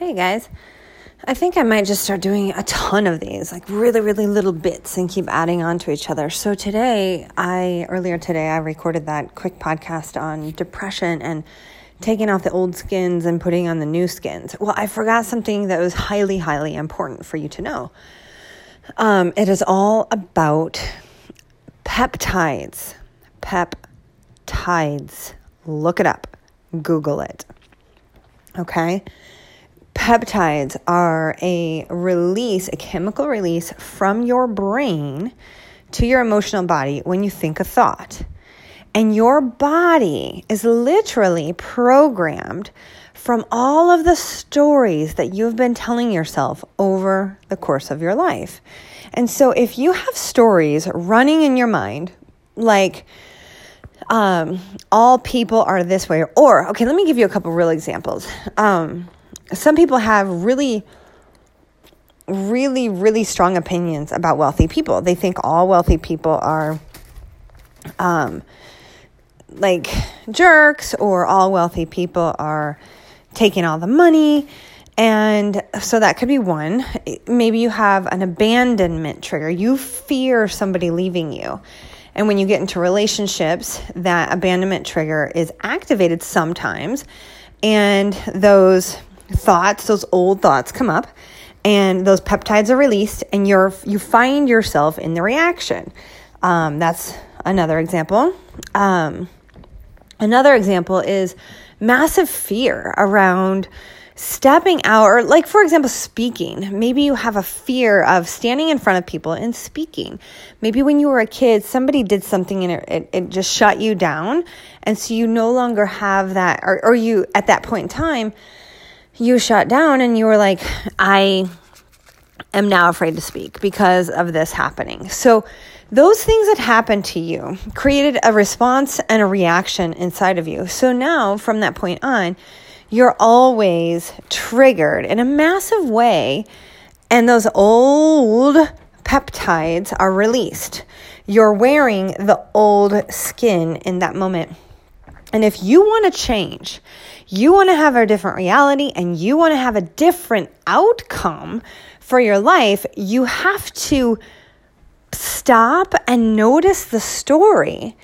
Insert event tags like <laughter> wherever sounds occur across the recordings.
Hey guys. I think I might just start doing a ton of these, like really, really little bits and keep adding on to each other. So today, I, earlier today, I recorded that quick podcast on depression and taking off the old skins and putting on the new skins. Well, I forgot something that was highly, highly important for you to know. Um, it is all about peptides. Peptides. Look it up, Google it. Okay? Peptides are a release, a chemical release from your brain to your emotional body when you think a thought. And your body is literally programmed from all of the stories that you've been telling yourself over the course of your life. And so if you have stories running in your mind, like, um, all people are this way, or, okay, let me give you a couple real examples. Um, some people have really really really strong opinions about wealthy people. They think all wealthy people are um like jerks or all wealthy people are taking all the money. And so that could be one. Maybe you have an abandonment trigger. You fear somebody leaving you. And when you get into relationships that abandonment trigger is activated sometimes. And those thoughts, those old thoughts come up and those peptides are released and you're you find yourself in the reaction. Um, that's another example. Um, another example is massive fear around stepping out or like for example speaking maybe you have a fear of standing in front of people and speaking maybe when you were a kid somebody did something and it, it, it just shut you down and so you no longer have that or, or you at that point in time you shut down and you were like, I am now afraid to speak because of this happening. So, those things that happened to you created a response and a reaction inside of you. So now, from that point on, you're always triggered in a massive way, and those old peptides are released. You're wearing the old skin in that moment. And if you want to change, you want to have a different reality and you want to have a different outcome for your life, you have to stop and notice the story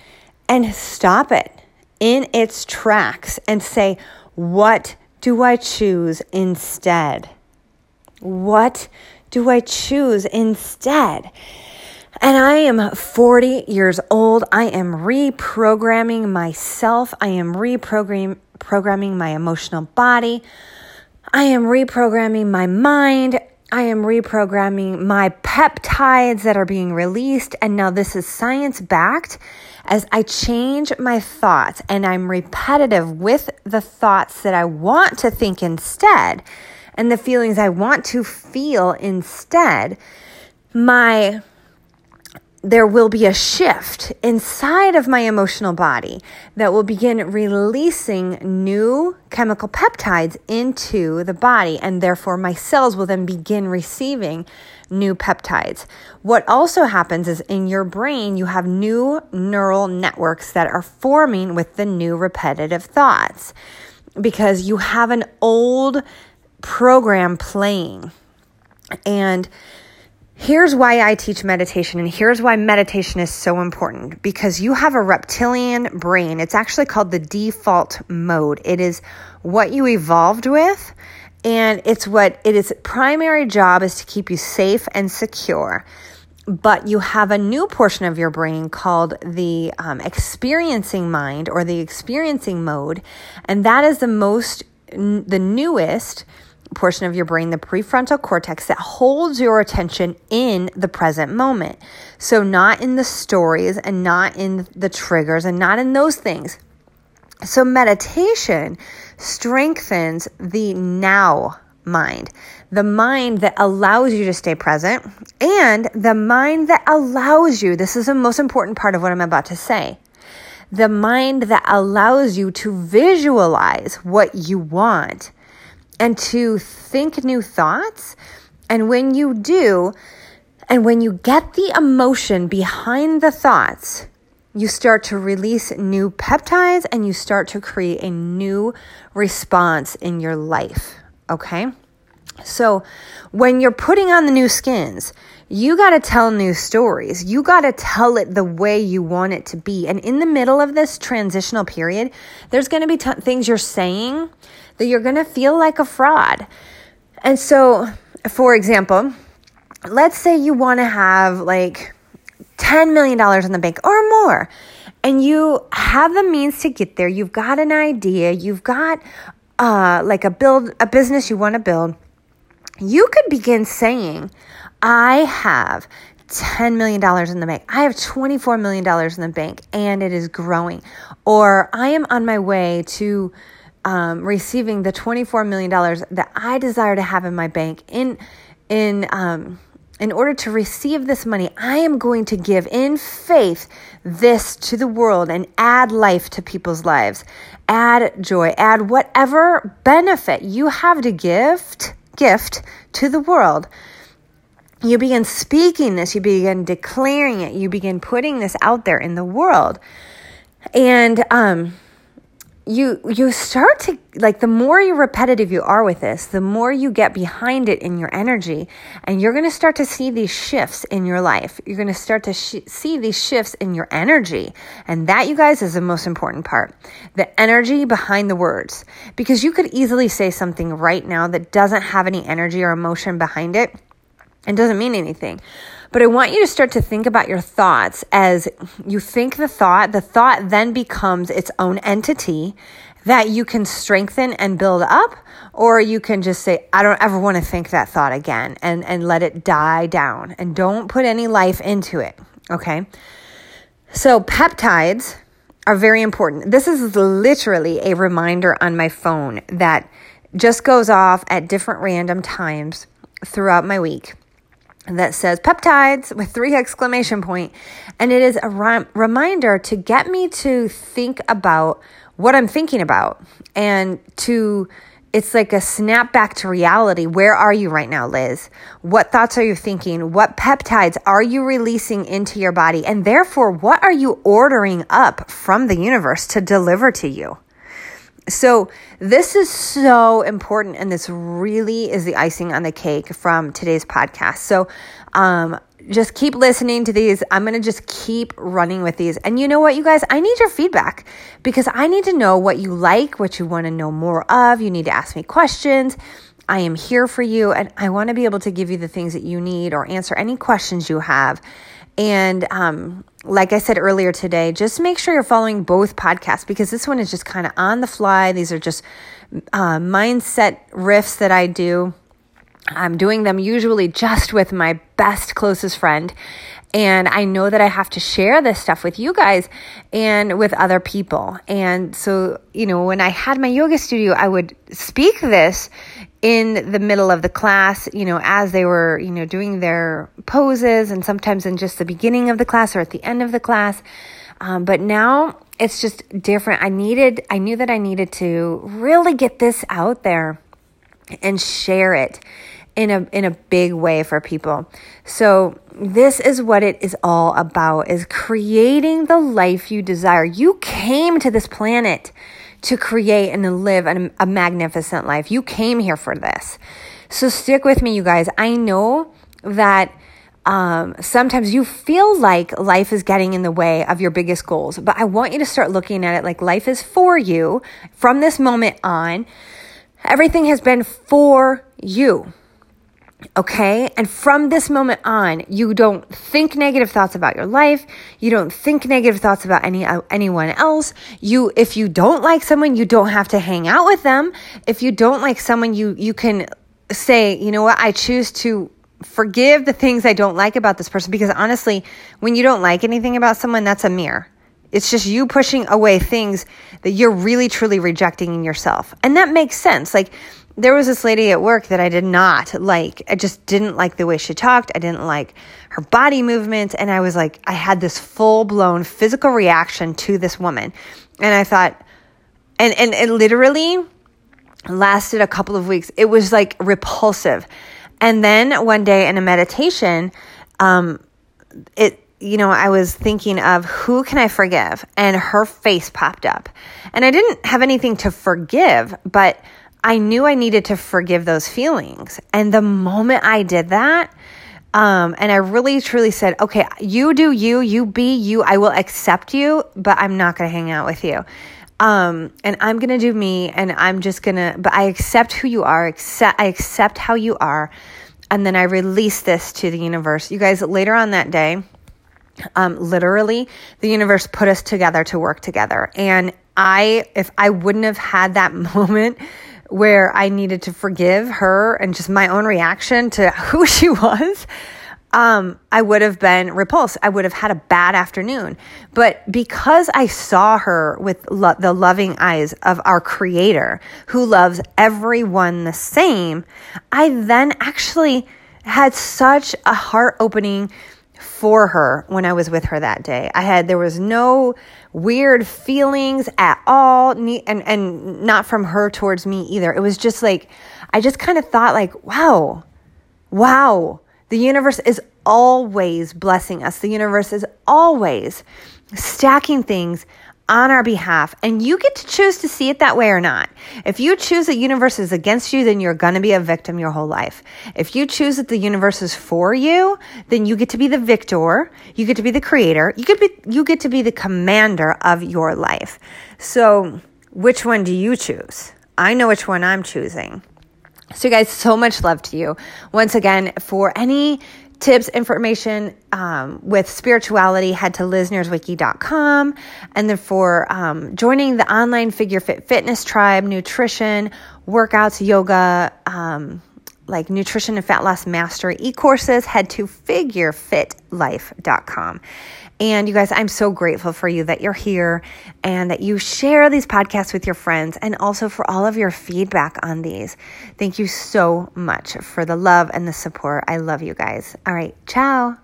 and stop it in its tracks and say, What do I choose instead? What do I choose instead? And I am 40 years old. I am reprogramming myself. I am reprogramming programming my emotional body. I am reprogramming my mind. I am reprogramming my peptides that are being released. And now this is science backed as I change my thoughts and I'm repetitive with the thoughts that I want to think instead and the feelings I want to feel instead. My there will be a shift inside of my emotional body that will begin releasing new chemical peptides into the body, and therefore my cells will then begin receiving new peptides. What also happens is in your brain, you have new neural networks that are forming with the new repetitive thoughts because you have an old program playing. And Here's why I teach meditation, and here's why meditation is so important because you have a reptilian brain. It's actually called the default mode. It is what you evolved with, and it's what it is primary job is to keep you safe and secure. But you have a new portion of your brain called the um, experiencing mind or the experiencing mode, and that is the most, the newest portion of your brain, the prefrontal cortex, that holds your attention in the present moment. So, not in the stories and not in the triggers and not in those things. So, meditation strengthens the now mind, the mind that allows you to stay present, and the mind that allows you this is the most important part of what I'm about to say the mind that allows you to visualize what you want and to think new thoughts. And when you do, and when you get the emotion behind the thoughts, you start to release new peptides and you start to create a new response in your life. Okay? So when you're putting on the new skins, you got to tell new stories. You got to tell it the way you want it to be. And in the middle of this transitional period, there's going to be t- things you're saying that you're going to feel like a fraud. And so, for example, let's say you want to have like $10 million in the bank or more, and you have the means to get there. You've got an idea, you've got uh, like a build, a business you want to build. You could begin saying, I have $10 million in the bank. I have $24 million in the bank and it is growing. Or I am on my way to um, receiving the $24 million that I desire to have in my bank in, in, um, in order to receive this money, I am going to give in faith this to the world and add life to people's lives, add joy, add whatever benefit you have to gift, gift to the world. You begin speaking this, you begin declaring it, you begin putting this out there in the world. And um, you you start to like the more you repetitive you are with this the more you get behind it in your energy and you're going to start to see these shifts in your life. You're going to start to sh- see these shifts in your energy and that you guys is the most important part the energy behind the words. Because you could easily say something right now that doesn't have any energy or emotion behind it. And doesn't mean anything but I want you to start to think about your thoughts as you think the thought, the thought then becomes its own entity that you can strengthen and build up, or you can just say, I don't ever want to think that thought again and, and let it die down and don't put any life into it. Okay. So peptides are very important. This is literally a reminder on my phone that just goes off at different random times throughout my week that says peptides with three exclamation point and it is a rem- reminder to get me to think about what i'm thinking about and to it's like a snap back to reality. Where are you right now liz? What thoughts are you thinking? What peptides are you releasing into your body? And therefore what are you ordering up from the universe to deliver to you so, this is so important, and this really is the icing on the cake from today's podcast. So, um, just keep listening to these. I'm going to just keep running with these. And you know what, you guys? I need your feedback because I need to know what you like, what you want to know more of. You need to ask me questions. I am here for you, and I want to be able to give you the things that you need or answer any questions you have. And um, like I said earlier today, just make sure you're following both podcasts because this one is just kind of on the fly. These are just uh, mindset riffs that I do. I'm doing them usually just with my best, closest friend. And I know that I have to share this stuff with you guys and with other people. And so, you know, when I had my yoga studio, I would speak this in the middle of the class, you know, as they were, you know, doing their poses and sometimes in just the beginning of the class or at the end of the class. Um, but now it's just different. I needed, I knew that I needed to really get this out there and share it in a in a big way for people. So this is what it is all about is creating the life you desire. You came to this planet to create and live a, a magnificent life. You came here for this. So stick with me, you guys. I know that um, sometimes you feel like life is getting in the way of your biggest goals, but I want you to start looking at it like life is for you from this moment on. Everything has been for you. Okay. And from this moment on, you don't think negative thoughts about your life. You don't think negative thoughts about any, uh, anyone else. You, if you don't like someone, you don't have to hang out with them. If you don't like someone, you, you can say, you know what? I choose to forgive the things I don't like about this person because honestly, when you don't like anything about someone, that's a mirror. It's just you pushing away things that you're really truly rejecting in yourself. And that makes sense. Like there was this lady at work that I did not like. I just didn't like the way she talked. I didn't like her body movements. And I was like, I had this full blown physical reaction to this woman. And I thought, and, and it literally lasted a couple of weeks. It was like repulsive. And then one day in a meditation, um, it, you know, I was thinking of who can I forgive? And her face popped up. And I didn't have anything to forgive, but I knew I needed to forgive those feelings. And the moment I did that, um, and I really truly said, okay, you do you, you be you. I will accept you, but I'm not going to hang out with you. Um, and I'm going to do me and I'm just going to, but I accept who you are. Accept, I accept how you are. And then I release this to the universe. You guys, later on that day, um, literally, the universe put us together to work together. And I, if I wouldn't have had that <laughs> moment where I needed to forgive her and just my own reaction to <laughs> who she was, um, I would have been repulsed. I would have had a bad afternoon. But because I saw her with lo- the loving eyes of our creator who loves everyone the same, I then actually had such a heart opening for her when I was with her that day. I had there was no weird feelings at all and and not from her towards me either. It was just like I just kind of thought like, wow. Wow. The universe is always blessing us. The universe is always stacking things on our behalf. And you get to choose to see it that way or not. If you choose that universe is against you, then you're going to be a victim your whole life. If you choose that the universe is for you, then you get to be the victor. You get to be the creator. You get, be, you get to be the commander of your life. So which one do you choose? I know which one I'm choosing. So, you guys, so much love to you. Once again, for any tips, information um, with spirituality, head to liznierswiki.com. And then for um, joining the online Figure Fit Fitness Tribe, nutrition, workouts, yoga, um, like nutrition and fat loss mastery e courses, head to figurefitlife.com. And you guys, I'm so grateful for you that you're here and that you share these podcasts with your friends and also for all of your feedback on these. Thank you so much for the love and the support. I love you guys. All right, ciao.